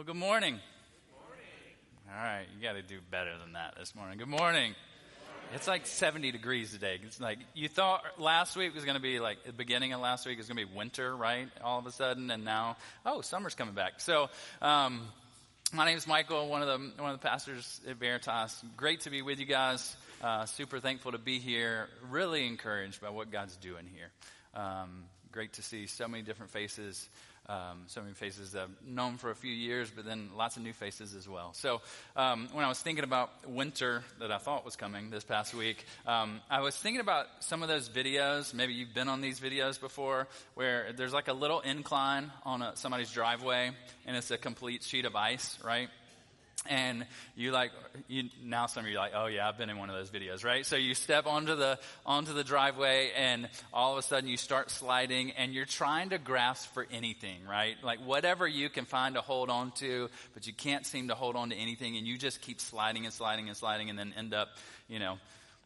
Well, good morning. All right, you got to do better than that this morning. Good morning. It's like 70 degrees today. It's like you thought last week was going to be like the beginning of last week was going to be winter, right? All of a sudden, and now oh, summer's coming back. So, um, my name is Michael, one of the one of the pastors at Veritas. Great to be with you guys. Uh, super thankful to be here. Really encouraged by what God's doing here. Um, great to see so many different faces um, so many faces I've known for a few years, but then lots of new faces as well. So um, when I was thinking about winter that I thought was coming this past week, um, I was thinking about some of those videos. Maybe you've been on these videos before, where there's like a little incline on a, somebody's driveway, and it's a complete sheet of ice, right? And you like you now some of you are like oh yeah i've been in one of those videos right? So you step onto the onto the driveway and all of a sudden you start sliding and you're trying to grasp for anything right? Like whatever you can find to hold on to but you can't seem to hold on to anything and you just keep sliding and sliding and sliding and then end up you know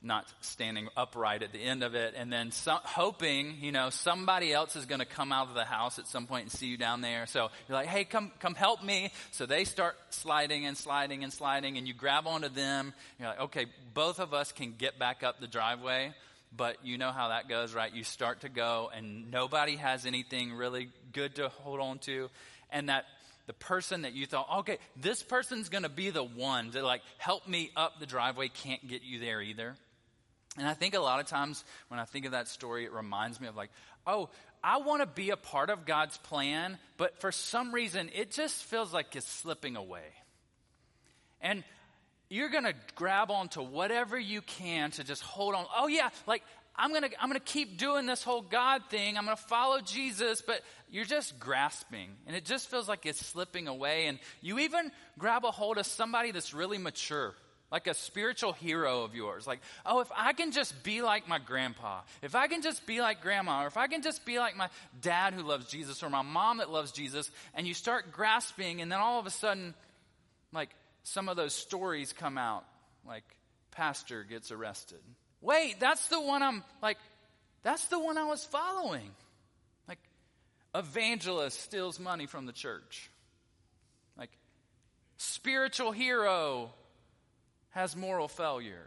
not standing upright at the end of it, and then hoping, you know, somebody else is going to come out of the house at some point and see you down there. So you're like, hey, come, come help me. So they start sliding and sliding and sliding, and you grab onto them. You're like, okay, both of us can get back up the driveway, but you know how that goes, right? You start to go, and nobody has anything really good to hold on to, and that the person that you thought, okay, this person's going to be the one to like help me up the driveway can't get you there either. And I think a lot of times when I think of that story, it reminds me of like, oh, I want to be a part of God's plan, but for some reason, it just feels like it's slipping away. And you're going to grab onto whatever you can to just hold on. Oh, yeah, like I'm going to I'm going to keep doing this whole God thing. I'm going to follow Jesus, but you're just grasping. And it just feels like it's slipping away. And you even grab a hold of somebody that's really mature like a spiritual hero of yours. Like, oh, if I can just be like my grandpa, if I can just be like grandma, or if I can just be like my dad who loves Jesus, or my mom that loves Jesus, and you start grasping, and then all of a sudden, like, some of those stories come out, like, pastor gets arrested. Wait, that's the one I'm, like, that's the one I was following. Like, evangelist steals money from the church. Like, spiritual hero has moral failure.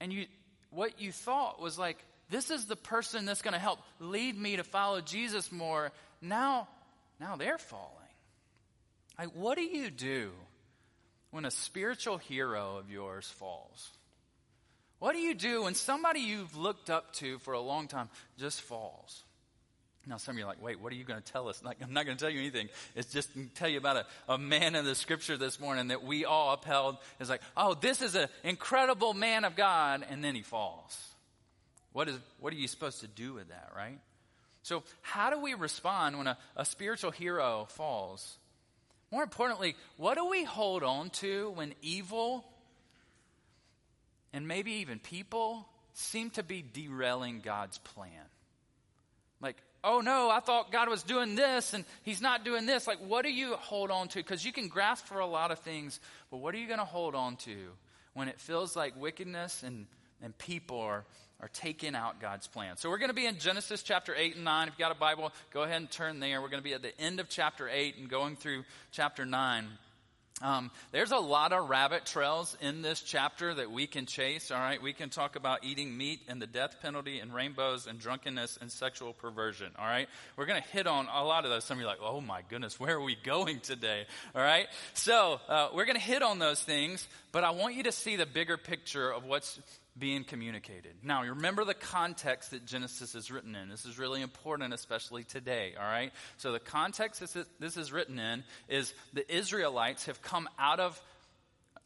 And you, what you thought was like, this is the person that's going to help lead me to follow Jesus more. Now, now they're falling. Like, what do you do when a spiritual hero of yours falls? What do you do when somebody you've looked up to for a long time just falls? Now, some of you are like, wait, what are you going to tell us? Like, I'm not going to tell you anything. It's just tell you about a, a man in the scripture this morning that we all upheld. It's like, oh, this is an incredible man of God, and then he falls. What, is, what are you supposed to do with that, right? So, how do we respond when a, a spiritual hero falls? More importantly, what do we hold on to when evil and maybe even people seem to be derailing God's plan? Like, oh no, I thought God was doing this and he's not doing this. Like, what do you hold on to? Because you can grasp for a lot of things, but what are you going to hold on to when it feels like wickedness and, and people are, are taking out God's plan? So we're going to be in Genesis chapter 8 and 9. If you've got a Bible, go ahead and turn there. We're going to be at the end of chapter 8 and going through chapter 9. Um, there's a lot of rabbit trails in this chapter that we can chase. All right, we can talk about eating meat and the death penalty and rainbows and drunkenness and sexual perversion. All right, we're going to hit on a lot of those. Some of you are like, oh my goodness, where are we going today? All right, so uh, we're going to hit on those things, but I want you to see the bigger picture of what's being communicated. Now, remember the context that Genesis is written in. This is really important, especially today, all right? So, the context this is written in is the Israelites have come out of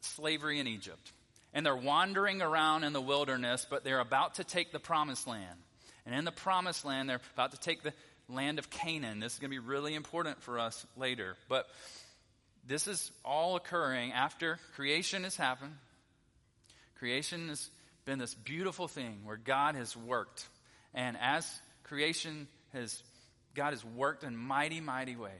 slavery in Egypt. And they're wandering around in the wilderness, but they're about to take the promised land. And in the promised land, they're about to take the land of Canaan. This is going to be really important for us later. But this is all occurring after creation has happened. Creation is been this beautiful thing where God has worked. And as creation has, God has worked in mighty, mighty ways.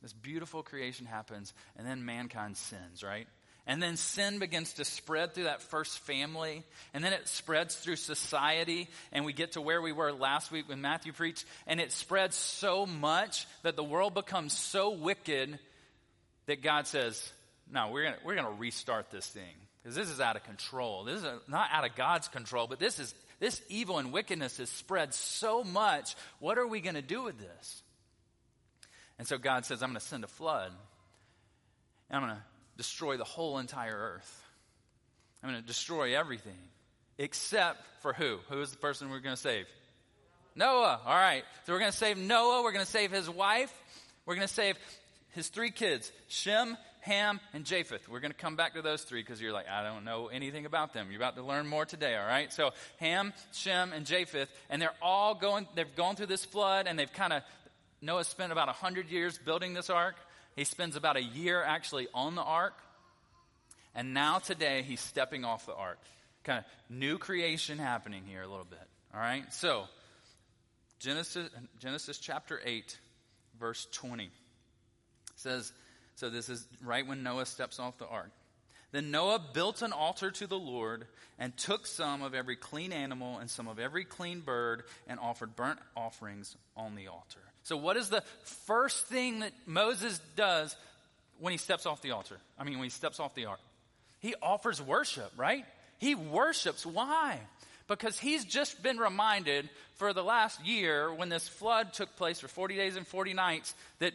This beautiful creation happens, and then mankind sins, right? And then sin begins to spread through that first family, and then it spreads through society, and we get to where we were last week when Matthew preached, and it spreads so much that the world becomes so wicked that God says, no, we're going we're gonna restart this thing because this is out of control. This is not out of God's control, but this is this evil and wickedness has spread so much. What are we going to do with this? And so God says, I'm going to send a flood. And I'm going to destroy the whole entire earth. I'm going to destroy everything except for who? Who is the person we're going to save? Noah. All right. So we're going to save Noah. We're going to save his wife. We're going to save his three kids, Shem, Ham, and Japheth. We're going to come back to those three because you're like, I don't know anything about them. You're about to learn more today, all right? So Ham, Shem, and Japheth, and they're all going, they've gone through this flood, and they've kind of, Noah spent about 100 years building this ark. He spends about a year actually on the ark. And now today, he's stepping off the ark. Kind of new creation happening here a little bit, all right? So, Genesis, Genesis chapter 8, verse 20 says, so this is right when Noah steps off the ark. Then Noah built an altar to the Lord and took some of every clean animal and some of every clean bird and offered burnt offerings on the altar. So, what is the first thing that Moses does when he steps off the altar? I mean, when he steps off the ark? He offers worship, right? He worships. Why? Because he's just been reminded for the last year when this flood took place for 40 days and 40 nights that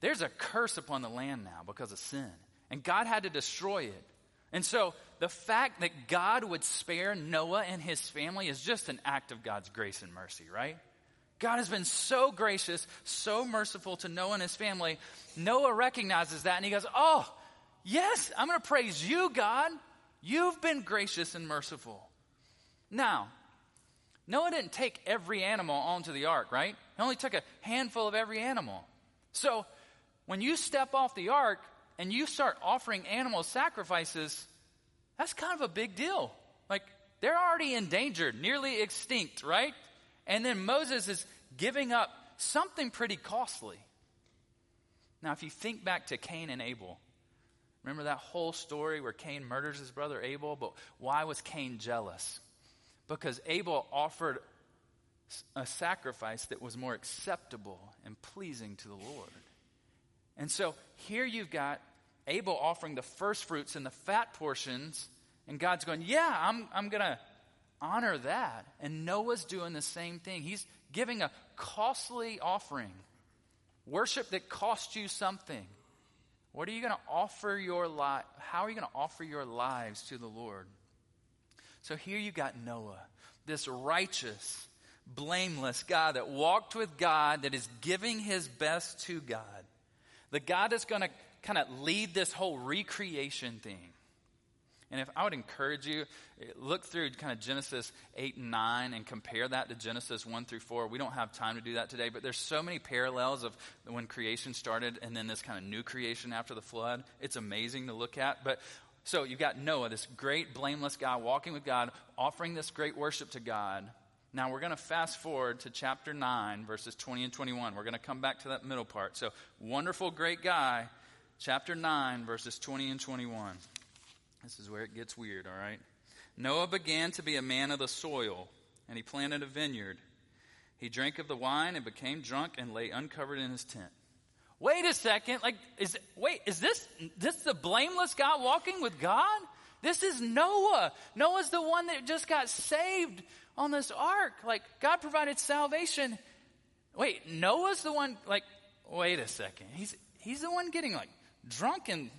there's a curse upon the land now because of sin. And God had to destroy it. And so the fact that God would spare Noah and his family is just an act of God's grace and mercy, right? God has been so gracious, so merciful to Noah and his family. Noah recognizes that and he goes, Oh, yes, I'm going to praise you, God. You've been gracious and merciful. Now, Noah didn't take every animal onto the ark, right? He only took a handful of every animal. So when you step off the ark and you start offering animal sacrifices, that's kind of a big deal. Like, they're already endangered, nearly extinct, right? And then Moses is giving up something pretty costly. Now, if you think back to Cain and Abel, remember that whole story where Cain murders his brother Abel? But why was Cain jealous? Because Abel offered a sacrifice that was more acceptable and pleasing to the Lord. And so here you've got Abel offering the first fruits and the fat portions, and God's going, Yeah, I'm, I'm going to honor that. And Noah's doing the same thing. He's giving a costly offering, worship that costs you something. What are you going to offer your life? How are you going to offer your lives to the Lord? So here you got Noah, this righteous, blameless guy that walked with God, that is giving his best to God. The God is going to kind of lead this whole recreation thing. And if I would encourage you, eh, look through kind of Genesis 8 and 9 and compare that to Genesis 1 through 4. We don't have time to do that today, but there's so many parallels of when creation started and then this kind of new creation after the flood. It's amazing to look at. But so you've got Noah, this great, blameless guy walking with God, offering this great worship to God. Now we're going to fast forward to chapter 9, verses 20 and 21. We're going to come back to that middle part. So, wonderful, great guy, chapter 9, verses 20 and 21. This is where it gets weird, all right? Noah began to be a man of the soil, and he planted a vineyard. He drank of the wine and became drunk and lay uncovered in his tent. Wait a second, like is wait, is this this the blameless guy walking with God? This is Noah. Noah's the one that just got saved on this ark. Like, God provided salvation. Wait, Noah's the one, like, wait a second. He's, he's the one getting, like, drunk and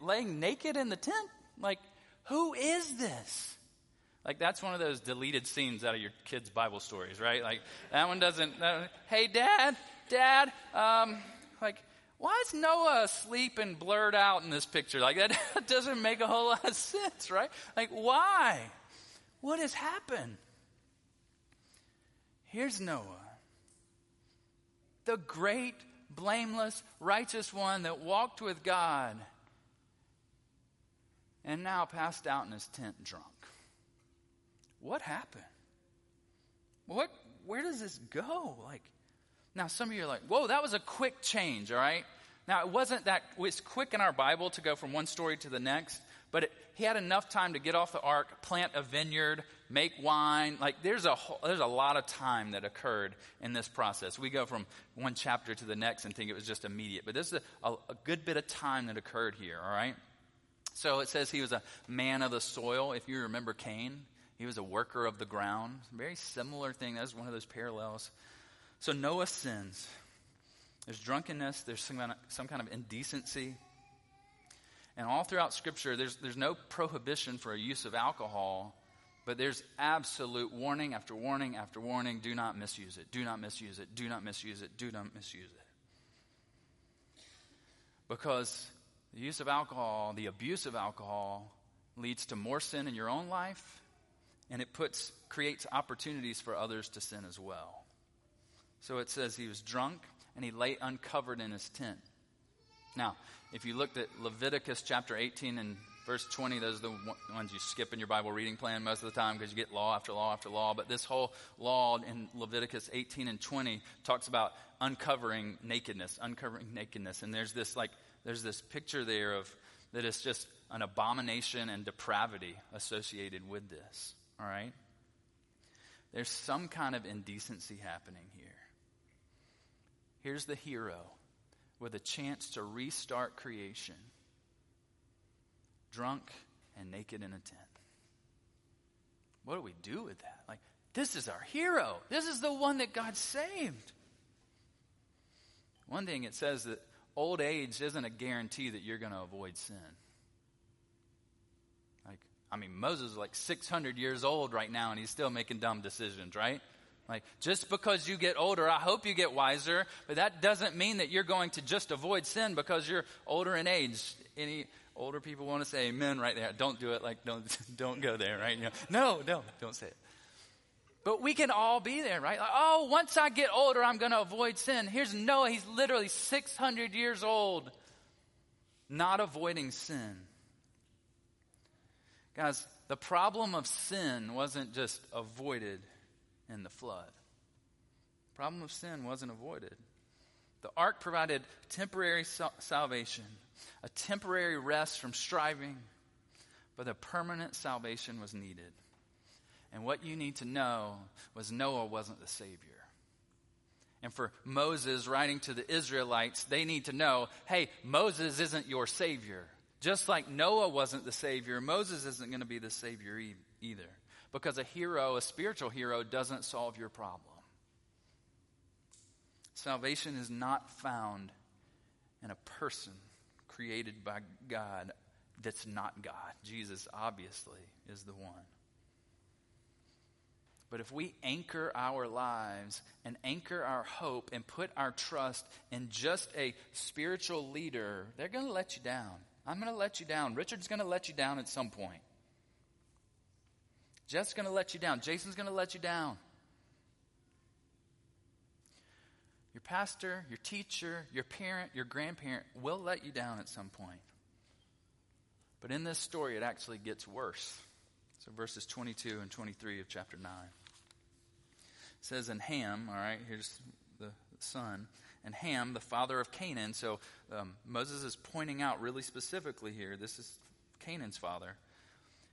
laying naked in the tent? Like, who is this? Like, that's one of those deleted scenes out of your kids' Bible stories, right? Like, that one doesn't, that, hey, dad, dad, um, like, why is Noah asleep and blurred out in this picture? Like, that doesn't make a whole lot of sense, right? Like, why? What has happened? Here's Noah, the great, blameless, righteous one that walked with God and now passed out in his tent drunk. What happened? What where does this go? Like now some of you are like, "Whoa, that was a quick change, all right?" Now, it wasn't that it's quick in our Bible to go from one story to the next, But it, he had enough time to get off the ark, plant a vineyard, make wine. Like there's a whole, there's a lot of time that occurred in this process. We go from one chapter to the next and think it was just immediate, but this is a, a, a good bit of time that occurred here. All right. So it says he was a man of the soil. If you remember Cain, he was a worker of the ground. Very similar thing. That's one of those parallels. So Noah sins. There's drunkenness. There's some kind of, some kind of indecency. And all throughout Scripture, there's, there's no prohibition for a use of alcohol, but there's absolute warning after warning after warning. Do not misuse it. Do not misuse it. Do not misuse it. Do not misuse it. Because the use of alcohol, the abuse of alcohol, leads to more sin in your own life, and it puts, creates opportunities for others to sin as well. So it says he was drunk and he lay uncovered in his tent. Now, if you looked at Leviticus chapter 18 and verse 20, those are the ones you skip in your Bible reading plan most of the time because you get law after law after law. But this whole law in Leviticus 18 and 20 talks about uncovering nakedness, uncovering nakedness. And there's this like, there's this picture there of that it's just an abomination and depravity associated with this. All right? There's some kind of indecency happening here. Here's the hero with a chance to restart creation, drunk and naked in a tent. What do we do with that? Like, this is our hero. This is the one that God saved. One thing it says that old age isn't a guarantee that you're going to avoid sin. Like, I mean, Moses is like 600 years old right now and he's still making dumb decisions, right? Like, just because you get older, I hope you get wiser, but that doesn't mean that you're going to just avoid sin because you're older in age. Any older people want to say amen right there. Don't do it like, don't, don't go there, right? You know, no, no, don't say it. But we can all be there, right? Like, oh, once I get older, I'm going to avoid sin. Here's Noah. He's literally 600 years old, not avoiding sin. Guys, the problem of sin wasn't just avoided, in the flood. The problem of sin wasn't avoided. The ark provided temporary salvation, a temporary rest from striving, but a permanent salvation was needed. And what you need to know was Noah wasn't the Savior. And for Moses writing to the Israelites, they need to know hey, Moses isn't your Savior. Just like Noah wasn't the Savior, Moses isn't going to be the Savior e- either. Because a hero, a spiritual hero, doesn't solve your problem. Salvation is not found in a person created by God that's not God. Jesus, obviously, is the one. But if we anchor our lives and anchor our hope and put our trust in just a spiritual leader, they're going to let you down. I'm going to let you down. Richard's going to let you down at some point. Jeff's going to let you down. Jason's going to let you down. Your pastor, your teacher, your parent, your grandparent will let you down at some point. But in this story, it actually gets worse. So, verses 22 and 23 of chapter 9. It says, And Ham, all right, here's the son, and Ham, the father of Canaan. So, um, Moses is pointing out really specifically here this is Canaan's father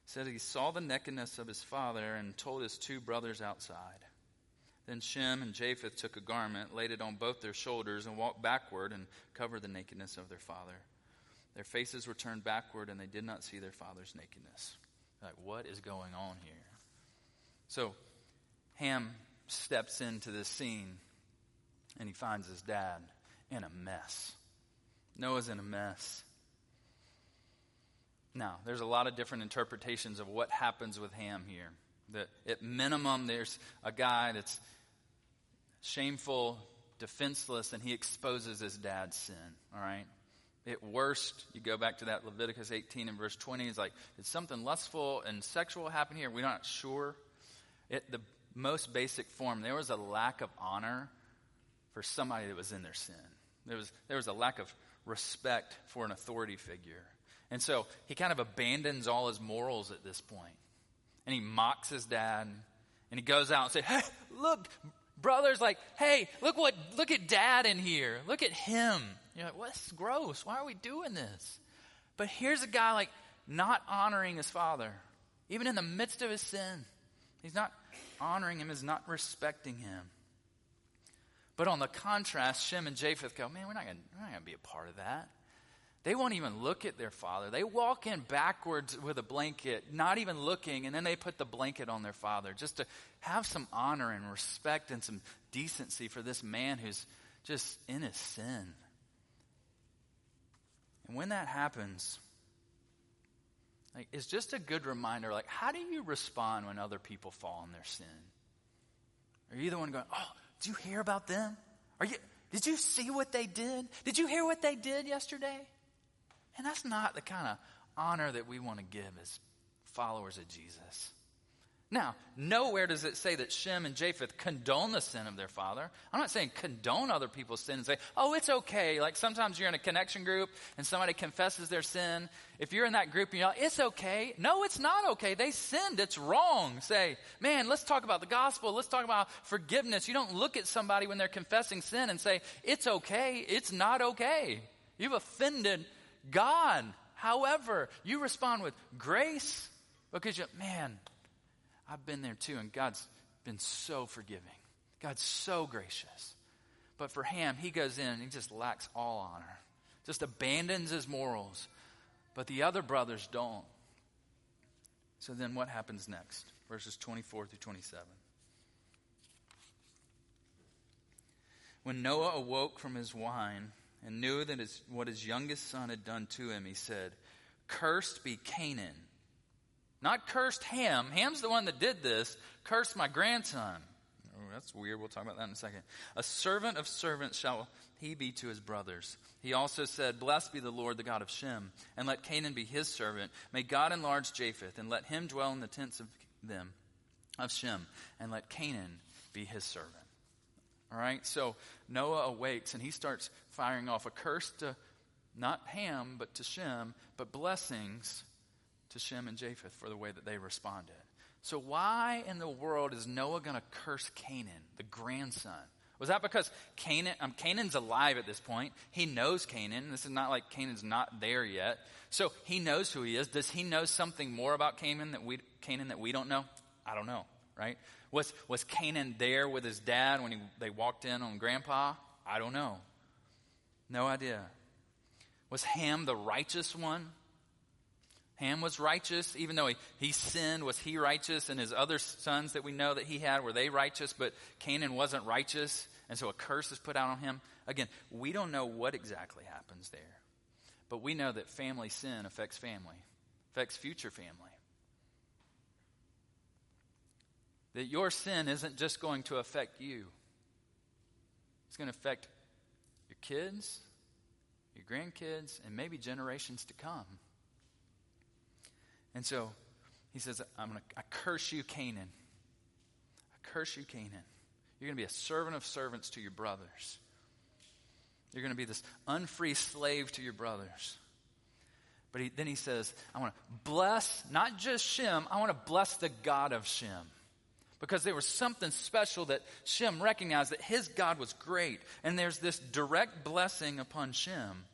said he saw the nakedness of his father and told his two brothers outside. Then Shem and Japheth took a garment, laid it on both their shoulders, and walked backward and covered the nakedness of their father. Their faces were turned backward, and they did not see their father's nakedness. Like, what is going on here? So, Ham steps into this scene, and he finds his dad in a mess. Noah's in a mess. Now, there's a lot of different interpretations of what happens with Ham here. That at minimum, there's a guy that's shameful, defenseless, and he exposes his dad's sin. All right? At worst, you go back to that Leviticus 18 and verse 20. It's like, did something lustful and sexual happen here? We're not sure. At the most basic form, there was a lack of honor for somebody that was in their sin. There was, there was a lack of respect for an authority figure. And so he kind of abandons all his morals at this point. And he mocks his dad. And he goes out and says, Hey, look, brothers, like, hey, look what, look at dad in here. Look at him. You're like, what's gross? Why are we doing this? But here's a guy like, not honoring his father, even in the midst of his sin. He's not honoring him, he's not respecting him. But on the contrast, Shem and Japheth go, man, we're not going to be a part of that. They won't even look at their father. They walk in backwards with a blanket, not even looking, and then they put the blanket on their father just to have some honor and respect and some decency for this man who's just in his sin. And when that happens, like, it's just a good reminder like, how do you respond when other people fall in their sin? Are you the one going, oh, did you hear about them? Are you, did you see what they did? Did you hear what they did yesterday? And that's not the kind of honor that we want to give as followers of Jesus. Now, nowhere does it say that Shem and Japheth condone the sin of their father. I'm not saying condone other people's sin and say, oh, it's okay. Like sometimes you're in a connection group and somebody confesses their sin. If you're in that group and you're like, it's okay. No, it's not okay. They sinned. It's wrong. Say, man, let's talk about the gospel. Let's talk about forgiveness. You don't look at somebody when they're confessing sin and say, it's okay. It's not okay. You've offended God. However, you respond with grace because you, man, I've been there too, and God's been so forgiving. God's so gracious. But for Ham, he goes in and he just lacks all honor, just abandons his morals. But the other brothers don't. So then what happens next? Verses 24 through 27. When Noah awoke from his wine and knew that his, what his youngest son had done to him, he said, Cursed be Canaan not cursed Ham. Ham's the one that did this. Cursed my grandson. Oh, that's weird. We'll talk about that in a second. A servant of servants shall he be to his brothers. He also said, Blessed be the Lord, the God of Shem, and let Canaan be his servant. May God enlarge Japheth, and let him dwell in the tents of them, of Shem, and let Canaan be his servant. All right? So Noah awakes, and he starts firing off a curse to not Ham, but to Shem, but blessings to Shem and Japheth for the way that they responded. So, why in the world is Noah going to curse Canaan, the grandson? Was that because Canaan, um, Canaan's alive at this point? He knows Canaan. This is not like Canaan's not there yet. So he knows who he is. Does he know something more about Canaan that we, Canaan that we don't know? I don't know, right? Was, was Canaan there with his dad when he, they walked in on grandpa? I don't know. No idea. Was Ham the righteous one? Ham was righteous, even though he, he sinned, was he righteous? And his other sons that we know that he had, were they righteous? But Canaan wasn't righteous, and so a curse is put out on him. Again, we don't know what exactly happens there. But we know that family sin affects family, affects future family. That your sin isn't just going to affect you, it's going to affect your kids, your grandkids, and maybe generations to come. And so he says, I'm going to I curse you, Canaan. I curse you, Canaan. You're going to be a servant of servants to your brothers. You're going to be this unfree slave to your brothers. But he, then he says, I want to bless not just Shem, I want to bless the God of Shem. Because there was something special that Shem recognized that his God was great. And there's this direct blessing upon Shem.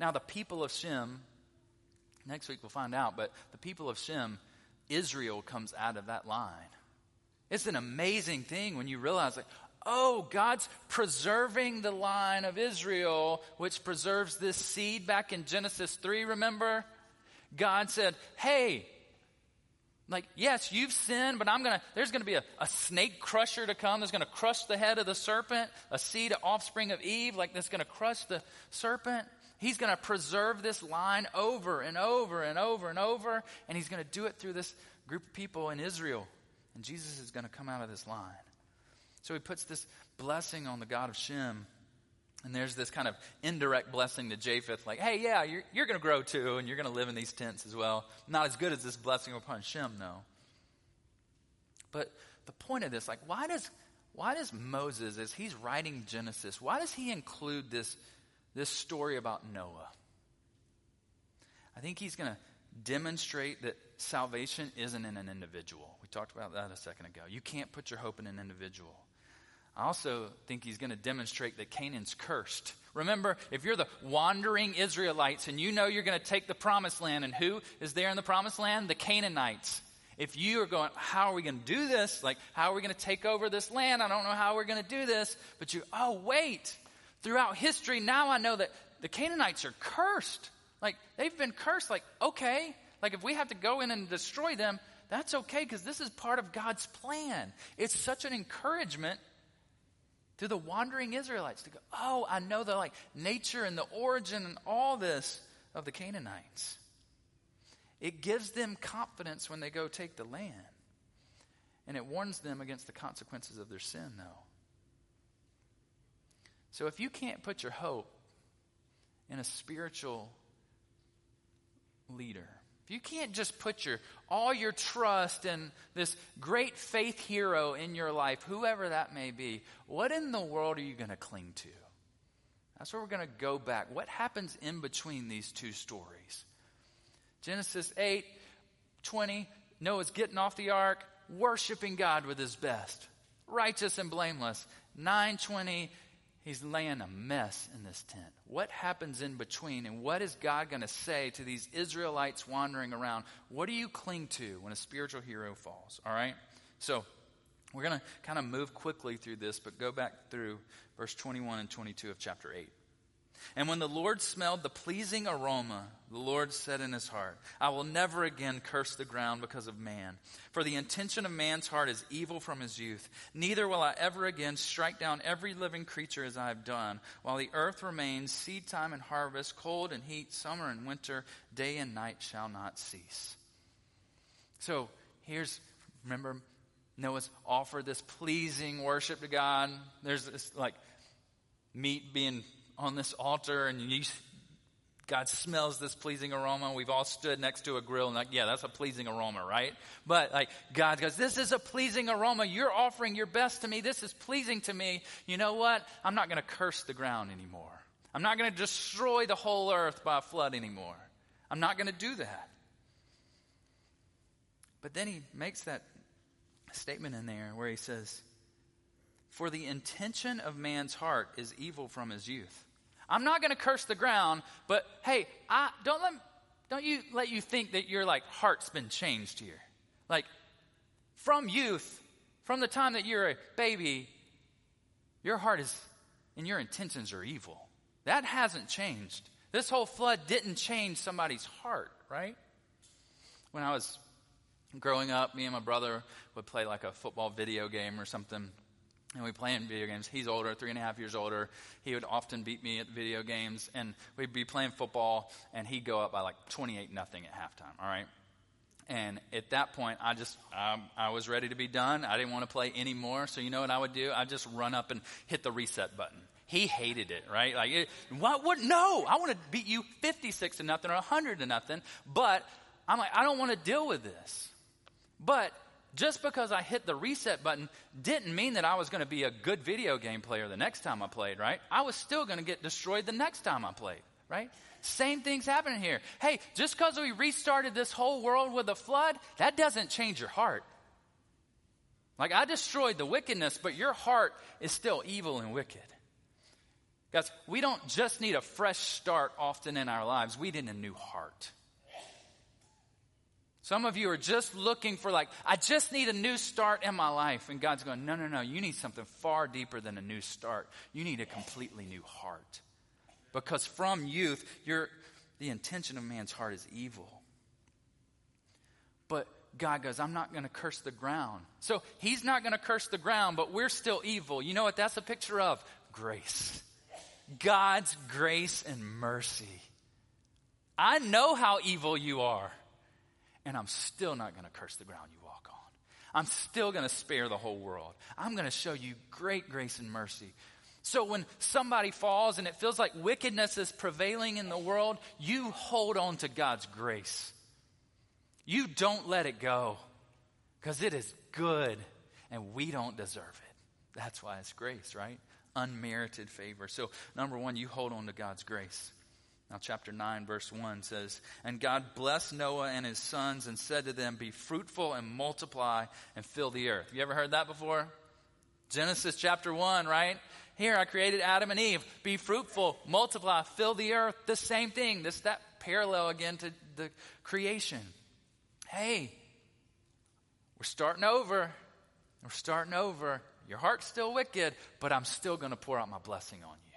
Now, the people of Shem Next week we'll find out, but the people of Shem, Israel comes out of that line. It's an amazing thing when you realize, like, oh, God's preserving the line of Israel, which preserves this seed back in Genesis 3, remember? God said, hey, like, yes, you've sinned, but I'm gonna, there's gonna be a, a snake crusher to come that's gonna crush the head of the serpent, a seed, offspring of Eve, like that's gonna crush the serpent. He's to preserve this line over and over and over and over, and he's to do it through this group of people in Israel. And Jesus is to come out of this line. So he puts this blessing on the God of Shem. And there's this kind of indirect blessing to Japheth, like, hey, yeah, you're, you're going to grow too, and you're going to live in these tents as well. Not as good as this blessing upon Shem, no. But the point of this, like, why does, why does Moses, as he's writing Genesis, why does he include this this story about Noah. I think he's going to demonstrate that salvation isn't in an individual. We talked about that a second ago. You can't put your hope in an individual. I also think he's going to demonstrate that Canaan's cursed. Remember, if you're the wandering Israelites and you know you're going to take the promised land, and who is there in the promised land? The Canaanites. If you are going, how are we going to do this? Like, how are we going to take over this land? I don't know how we're going to do this. But you, oh, wait. Throughout history, now I know that the Canaanites are cursed. Like, they've been cursed. Like, okay. Like, if we have to go in and destroy them, that's okay because this is part of God's plan. It's such an encouragement to the wandering Israelites to go, oh, I know the like nature and the origin and all this of the Canaanites. It gives them confidence when they go take the land. And it warns them against the consequences of their sin, though. So if you can't put your hope in a spiritual leader, if you can't just put your all your trust in this great faith hero in your life, whoever that may be, what in the world are you going to cling to? That's where we're going to go back. What happens in between these two stories? Genesis 8 20, Noah's getting off the ark, worshiping God with his best, righteous and blameless. 920, He's laying a mess in this tent. What happens in between, and what is God going to say to these Israelites wandering around? What do you cling to when a spiritual hero falls? All right? So, we're going to kind of move quickly through this, but go back through verse 21 and 22 of chapter 8. And when the Lord smelled the pleasing aroma, the Lord said in his heart, I will never again curse the ground because of man. For the intention of man's heart is evil from his youth. Neither will I ever again strike down every living creature as I have done. While the earth remains, seed time and harvest, cold and heat, summer and winter, day and night shall not cease. So here's, remember, Noah's offered this pleasing worship to God. There's this like meat being on this altar and you, God smells this pleasing aroma. We've all stood next to a grill and like, yeah, that's a pleasing aroma, right? But like God goes, this is a pleasing aroma. You're offering your best to me. This is pleasing to me. You know what? I'm not going to curse the ground anymore. I'm not going to destroy the whole earth by a flood anymore. I'm not going to do that. But then he makes that statement in there where he says, For the intention of man's heart is evil from his youth. I'm not going to curse the ground, but hey, I, don't let don't you let you think that your like heart's been changed here. Like from youth, from the time that you're a baby, your heart is and your intentions are evil. That hasn't changed. This whole flood didn't change somebody's heart, right? When I was growing up, me and my brother would play like a football video game or something and we play in video games. He's older, three and a half years older. He would often beat me at video games, and we'd be playing football, and he'd go up by like 28 nothing at halftime. All right. And at that point, I just um, I was ready to be done. I didn't want to play anymore. So you know what I would do? I'd just run up and hit the reset button. He hated it, right? Like, it, what? What? No, I want to beat you 56 to nothing or 100 to nothing. But I'm like, I don't want to deal with this. But just because I hit the reset button didn't mean that I was going to be a good video game player the next time I played, right? I was still going to get destroyed the next time I played, right? Same thing's happening here. Hey, just because we restarted this whole world with a flood, that doesn't change your heart. Like, I destroyed the wickedness, but your heart is still evil and wicked. Guys, we don't just need a fresh start often in our lives, we need a new heart. Some of you are just looking for, like, I just need a new start in my life. And God's going, no, no, no. You need something far deeper than a new start. You need a completely new heart. Because from youth, you're, the intention of man's heart is evil. But God goes, I'm not going to curse the ground. So he's not going to curse the ground, but we're still evil. You know what that's a picture of? Grace. God's grace and mercy. I know how evil you are and I'm still not going to curse the ground you walk on. I'm still going to spare the whole world. I'm going to show you great grace and mercy. So when somebody falls and it feels like wickedness is prevailing in the world, you hold on to God's grace. You don't let it go because it is good and we don't deserve it. That's why it's grace, right? Unmerited favor. So, number one, you hold on to God's grace. Now, chapter 9, verse 1 says, And God blessed Noah and his sons and said to them, Be fruitful and multiply and fill the earth. You ever heard that before? Genesis chapter 1, right? Here I created Adam and Eve. Be fruitful, multiply, fill the earth. The same thing. This that parallel again to the creation. Hey, we're starting over. We're starting over. Your heart's still wicked, but I'm still going to pour out my blessing on you.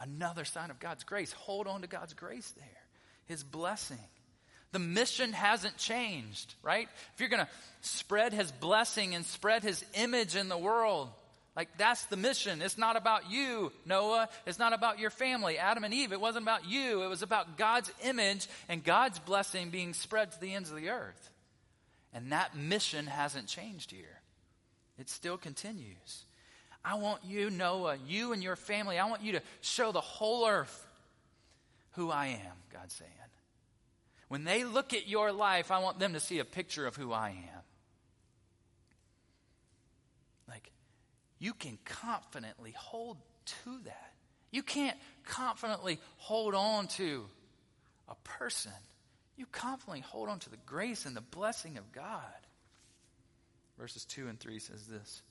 Another sign of God's grace. Hold on to God's grace there. His blessing. The mission hasn't changed, right? If you're going to spread his blessing and spread his image in the world, like that's the mission. It's not about you, Noah. It's not about your family, Adam and Eve. It wasn't about you. It was about God's image and God's blessing being spread to the ends of the earth. And that mission hasn't changed here. It still continues. I want you, Noah, you and your family, I want you to show the whole earth who I am, God's saying. When they look at your life, I want them to see a picture of who I am. Like, you can confidently hold to that. You can't confidently hold on to a person. You confidently hold on to the grace and the blessing of God. Verses 2 and 3 says this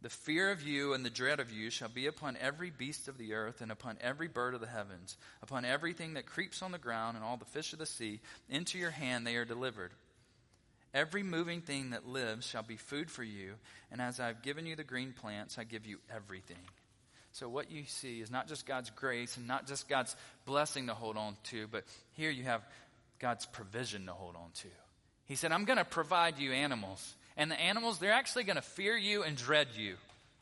The fear of you and the dread of you shall be upon every beast of the earth, and upon every bird of the heavens, upon everything that creeps on the ground, and all the fish of the sea. Into your hand they are delivered. Every moving thing that lives shall be food for you, and as I've given you the green plants, I give you everything. So, what you see is not just God's grace and not just God's blessing to hold on to, but here you have God's provision to hold on to. He said, I'm going to provide you animals and the animals, they're actually going to fear you and dread you.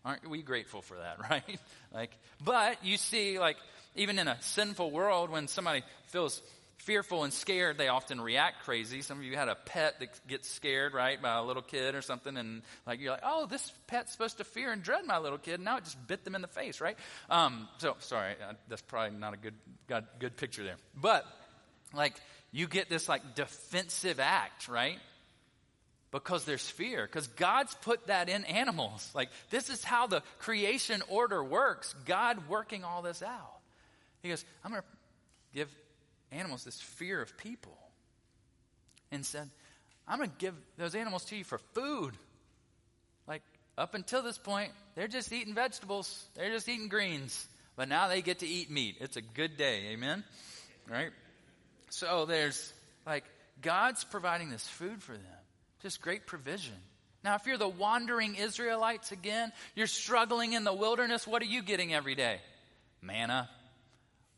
Aren't we grateful for that, right? like, but you see, like, even in a sinful world, when somebody feels fearful and scared, they often react crazy. Some of you had a pet that gets scared, right, by a little kid or something, and like you're like, oh, this pet's supposed to fear and dread my little kid. And now it just bit them in the face, right? Um, so sorry, uh, that's probably not a good, good good picture there. But like you get this like defensive act, right? Because there's fear because god's put that in animals. Like this is how the creation order works. God working all this out. He goes i'm going to give animals this fear of people and said i'm going to give those animals to you for food. Like up until this point they're just eating vegetables. They're just eating greens. But now they get to eat meat. It's a good day. Amen? Right? So there's like god's providing this food for them just great provision. Now, if you're the wandering Israelites again, you're struggling in the wilderness, what are you getting every day? Manna.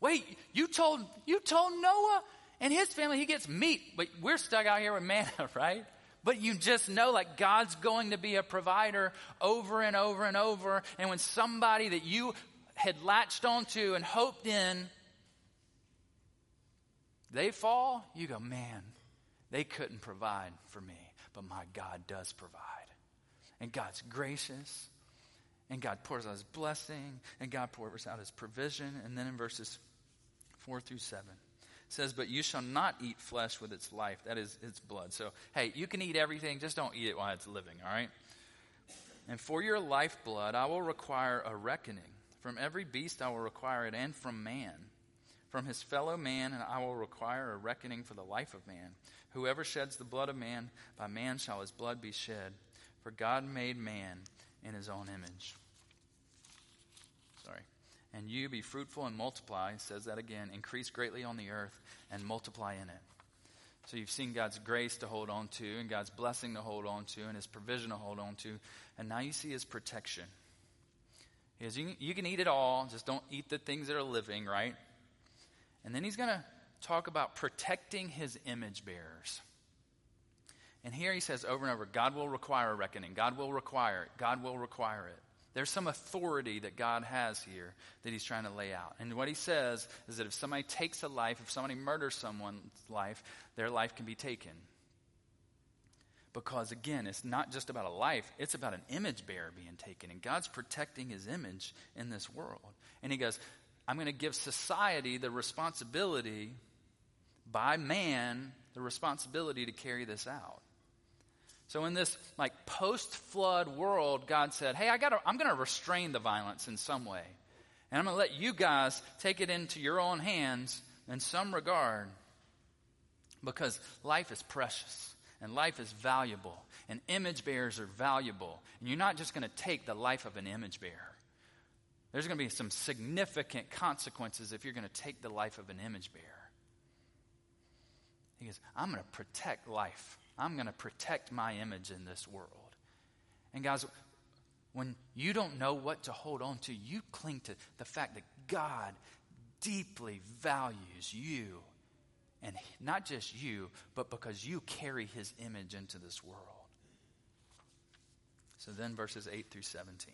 Wait, you told you told Noah and his family he gets meat, but we're stuck out here with manna, right? But you just know like God's going to be a provider over and over and over. And when somebody that you had latched onto and hoped in, they fall, you go, man, they couldn't provide for me but my God does provide. And God's gracious, and God pours out his blessing, and God pours out his provision. And then in verses 4 through 7, says, But you shall not eat flesh with its life, that is its blood. So, hey, you can eat everything, just don't eat it while it's living, all right? And for your lifeblood, I will require a reckoning. From every beast, I will require it, and from man. From his fellow man, and I will require a reckoning for the life of man. Whoever sheds the blood of man, by man shall his blood be shed. For God made man in his own image. Sorry. And you be fruitful and multiply, says that again, increase greatly on the earth and multiply in it. So you've seen God's grace to hold on to, and God's blessing to hold on to, and his provision to hold on to. And now you see his protection. He goes, you, you can eat it all, just don't eat the things that are living, right? And then he's going to talk about protecting his image bearers. And here he says over and over God will require a reckoning. God will require it. God will require it. There's some authority that God has here that he's trying to lay out. And what he says is that if somebody takes a life, if somebody murders someone's life, their life can be taken. Because again, it's not just about a life, it's about an image bearer being taken. And God's protecting his image in this world. And he goes, I'm going to give society the responsibility by man the responsibility to carry this out. So in this like post-flood world, God said, "Hey, I got I'm going to restrain the violence in some way. And I'm going to let you guys take it into your own hands in some regard because life is precious. And life is valuable. And image bearers are valuable. And you're not just going to take the life of an image bearer. There's going to be some significant consequences if you're going to take the life of an image bearer. He goes, I'm going to protect life. I'm going to protect my image in this world. And guys, when you don't know what to hold on to, you cling to the fact that God deeply values you. And not just you, but because you carry his image into this world. So then, verses 8 through 17.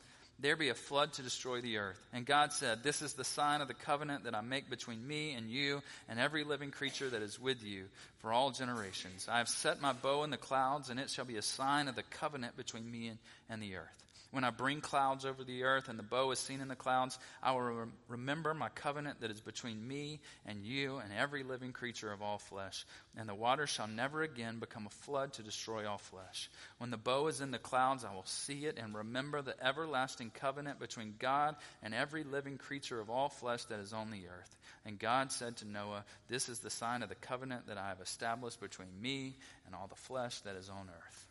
there be a flood to destroy the earth. And God said, This is the sign of the covenant that I make between me and you and every living creature that is with you for all generations. I have set my bow in the clouds, and it shall be a sign of the covenant between me and, and the earth. When I bring clouds over the earth and the bow is seen in the clouds, I will re- remember my covenant that is between me and you and every living creature of all flesh. And the water shall never again become a flood to destroy all flesh. When the bow is in the clouds, I will see it and remember the everlasting covenant between God and every living creature of all flesh that is on the earth. And God said to Noah, This is the sign of the covenant that I have established between me and all the flesh that is on earth.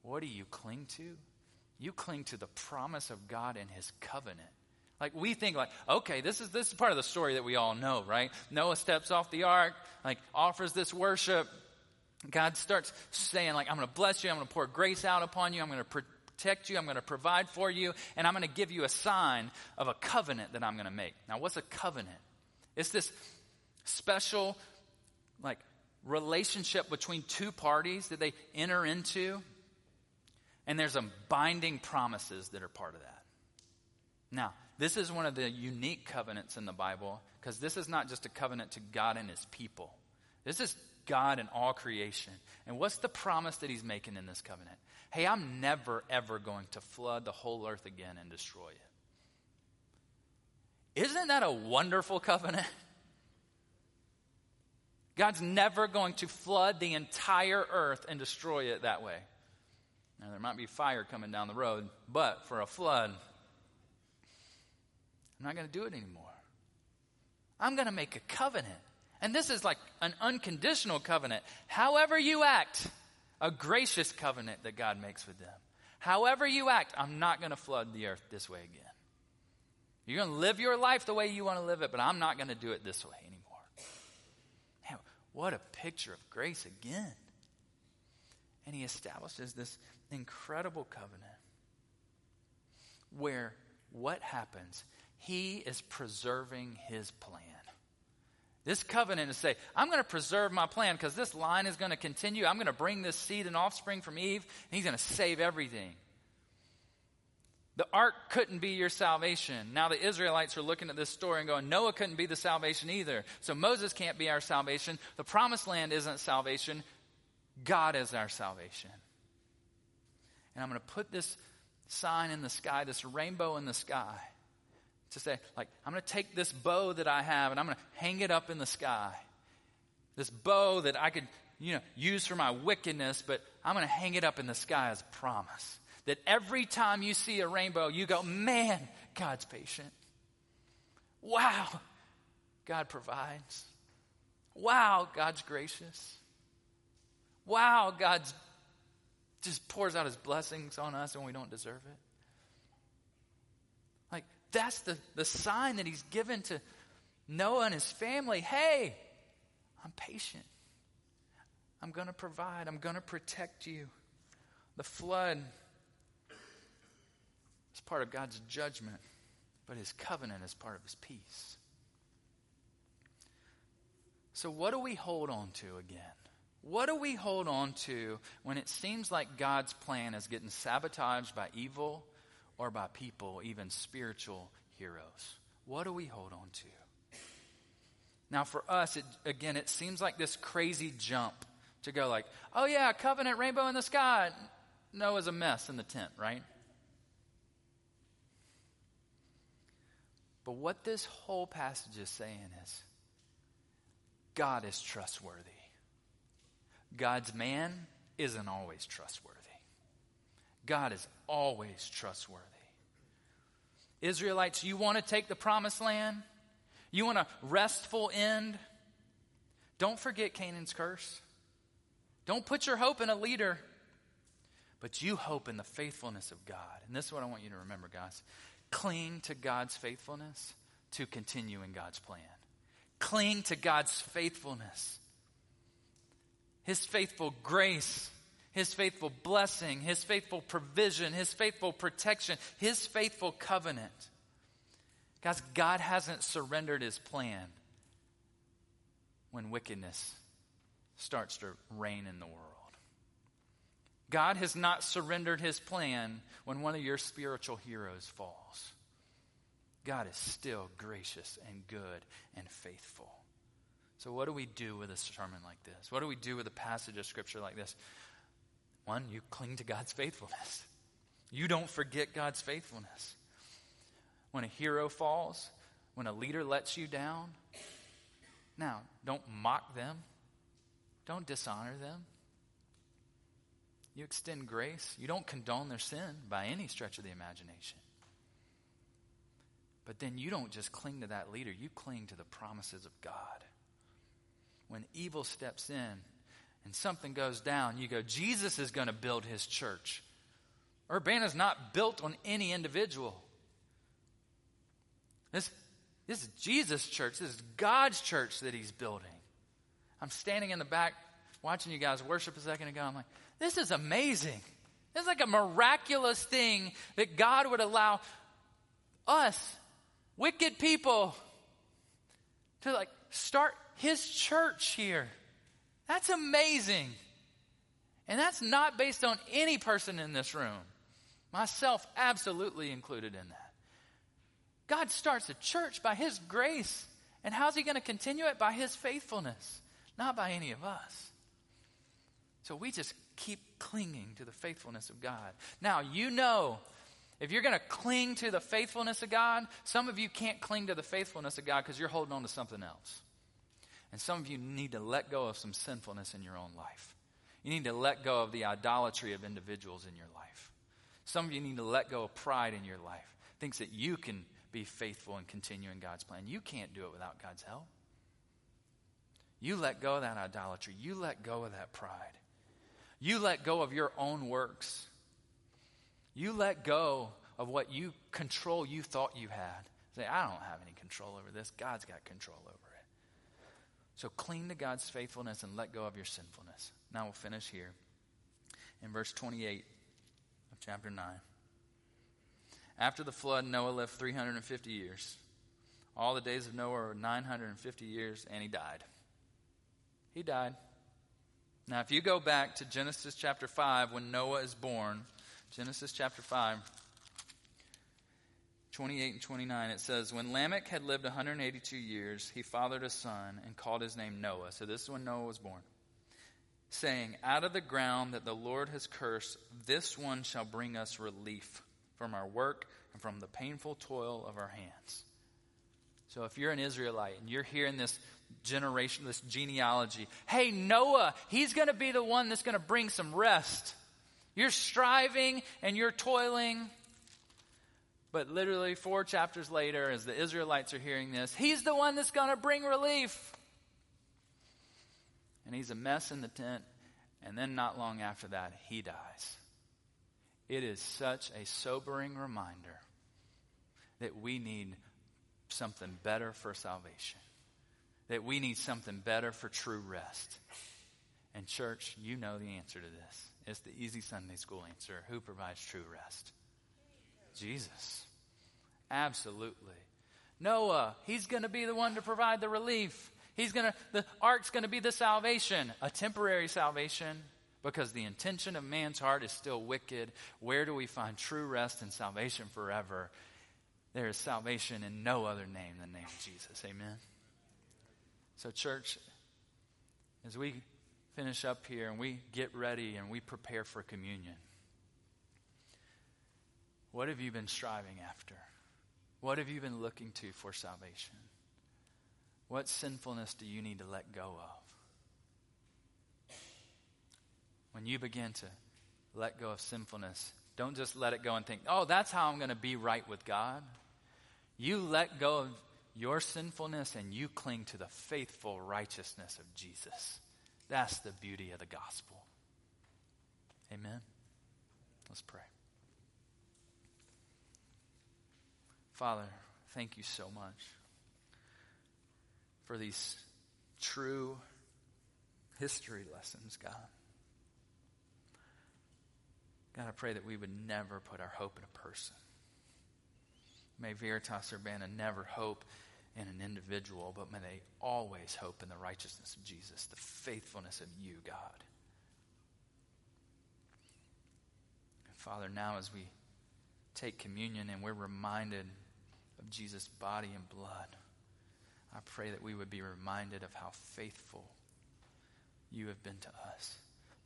What do you cling to? You cling to the promise of God and his covenant. Like we think like, okay, this is this is part of the story that we all know, right? Noah steps off the ark, like offers this worship. God starts saying like, I'm going to bless you, I'm going to pour grace out upon you, I'm going to protect you, I'm going to provide for you, and I'm going to give you a sign of a covenant that I'm going to make. Now, what's a covenant? It's this special like relationship between two parties that they enter into and there's some binding promises that are part of that. Now, this is one of the unique covenants in the Bible because this is not just a covenant to God and his people. This is God and all creation. And what's the promise that he's making in this covenant? Hey, I'm never, ever going to flood the whole earth again and destroy it. Isn't that a wonderful covenant? God's never going to flood the entire earth and destroy it that way. Now, there might be fire coming down the road, but for a flood, I'm not going to do it anymore. I'm going to make a covenant. And this is like an unconditional covenant. However you act, a gracious covenant that God makes with them. However you act, I'm not going to flood the earth this way again. You're going to live your life the way you want to live it, but I'm not going to do it this way anymore. Man, what a picture of grace again. And he establishes this incredible covenant where what happens? He is preserving his plan. This covenant is say, I'm going to preserve my plan because this line is going to continue. I'm going to bring this seed and offspring from Eve, and he's going to save everything. The ark couldn't be your salvation. Now the Israelites are looking at this story and going, Noah couldn't be the salvation either. So Moses can't be our salvation. The promised land isn't salvation. God is our salvation and I'm going to put this sign in the sky, this rainbow in the sky, to say, like, I'm going to take this bow that I have and I'm going to hang it up in the sky. This bow that I could, you know, use for my wickedness, but I'm going to hang it up in the sky as a promise. That every time you see a rainbow, you go, man, God's patient. Wow, God provides. Wow, God's gracious. Wow, God's just pours out his blessings on us and we don't deserve it. Like, that's the, the sign that he's given to Noah and his family. Hey, I'm patient. I'm going to provide. I'm going to protect you. The flood is part of God's judgment, but his covenant is part of his peace. So, what do we hold on to again? What do we hold on to when it seems like God's plan is getting sabotaged by evil or by people, even spiritual heroes? What do we hold on to? Now, for us, it, again, it seems like this crazy jump to go like, oh yeah, covenant rainbow in the sky. Noah's a mess in the tent, right? But what this whole passage is saying is God is trustworthy. God's man isn't always trustworthy. God is always trustworthy. Israelites, you want to take the promised land? You want a restful end? Don't forget Canaan's curse. Don't put your hope in a leader, but you hope in the faithfulness of God. And this is what I want you to remember, guys. Cling to God's faithfulness to continue in God's plan. Cling to God's faithfulness, His faithful grace, His faithful blessing, His faithful provision, His faithful protection, His faithful covenant. Guys, God hasn't surrendered His plan when wickedness starts to reign in the world. God has not surrendered his plan when one of your spiritual heroes falls. God is still gracious and good and faithful. So, what do we do with a sermon like this? What do we do with a passage of scripture like this? One, you cling to God's faithfulness. You don't forget God's faithfulness. When a hero falls, when a leader lets you down, now, don't mock them, don't dishonor them. You extend grace. You don't condone their sin by any stretch of the imagination. But then you don't just cling to that leader, you cling to the promises of God. When evil steps in and something goes down, you go, Jesus is going to build his church. Urbana's not built on any individual. This, this is Jesus' church. This is God's church that he's building. I'm standing in the back watching you guys worship a second ago. I'm like, this is amazing. This is like a miraculous thing that God would allow us, wicked people, to like start his church here. That's amazing. And that's not based on any person in this room, myself absolutely included in that. God starts a church by his grace. And how's he going to continue it? By his faithfulness, not by any of us. So we just keep clinging to the faithfulness of God. Now, you know, if you're going to cling to the faithfulness of God, some of you can't cling to the faithfulness of God because you're holding on to something else. And some of you need to let go of some sinfulness in your own life. You need to let go of the idolatry of individuals in your life. Some of you need to let go of pride in your life, thinks that you can be faithful and continue in God's plan. You can't do it without God's help. You let go of that idolatry. You let go of that pride. You let go of your own works. You let go of what you control you thought you had. Say, I don't have any control over this. God's got control over it. So cling to God's faithfulness and let go of your sinfulness. Now we'll finish here in verse 28 of chapter 9. After the flood, Noah lived 350 years. All the days of Noah were 950 years, and he died. He died. Now, if you go back to Genesis chapter 5, when Noah is born, Genesis chapter 5, 28 and 29, it says, When Lamech had lived 182 years, he fathered a son and called his name Noah. So this is when Noah was born. Saying, Out of the ground that the Lord has cursed, this one shall bring us relief from our work and from the painful toil of our hands. So if you're an Israelite and you're hearing this generation, this genealogy. Hey, Noah, he's going to be the one that's going to bring some rest. You're striving and you're toiling. But literally, four chapters later, as the Israelites are hearing this, he's the one that's going to bring relief. And he's a mess in the tent. And then, not long after that, he dies. It is such a sobering reminder that we need something better for salvation that we need something better for true rest. And, church, you know the answer to this. It's the easy Sunday school answer. Who provides true rest? Jesus. Absolutely. Noah, he's going to be the one to provide the relief. He's going to, the ark's going to be the salvation, a temporary salvation, because the intention of man's heart is still wicked. Where do we find true rest and salvation forever? There is salvation in no other name than the name of Jesus. Amen. So, church, as we finish up here and we get ready and we prepare for communion, what have you been striving after? What have you been looking to for salvation? What sinfulness do you need to let go of? When you begin to let go of sinfulness, don't just let it go and think, oh, that's how I'm going to be right with God. You let go of your sinfulness and you cling to the faithful righteousness of Jesus. That's the beauty of the gospel. Amen. Let's pray. Father, thank you so much for these true history lessons, God. God, I pray that we would never put our hope in a person. May Veritas Urbana never hope in an individual, but may they always hope in the righteousness of Jesus, the faithfulness of you, God. And Father, now as we take communion and we're reminded of Jesus' body and blood, I pray that we would be reminded of how faithful you have been to us.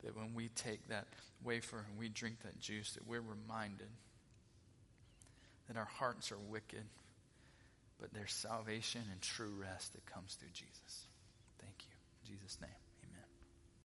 That when we take that wafer and we drink that juice, that we're reminded that our hearts are wicked, but there's salvation and true rest that comes through Jesus. Thank you. In Jesus' name.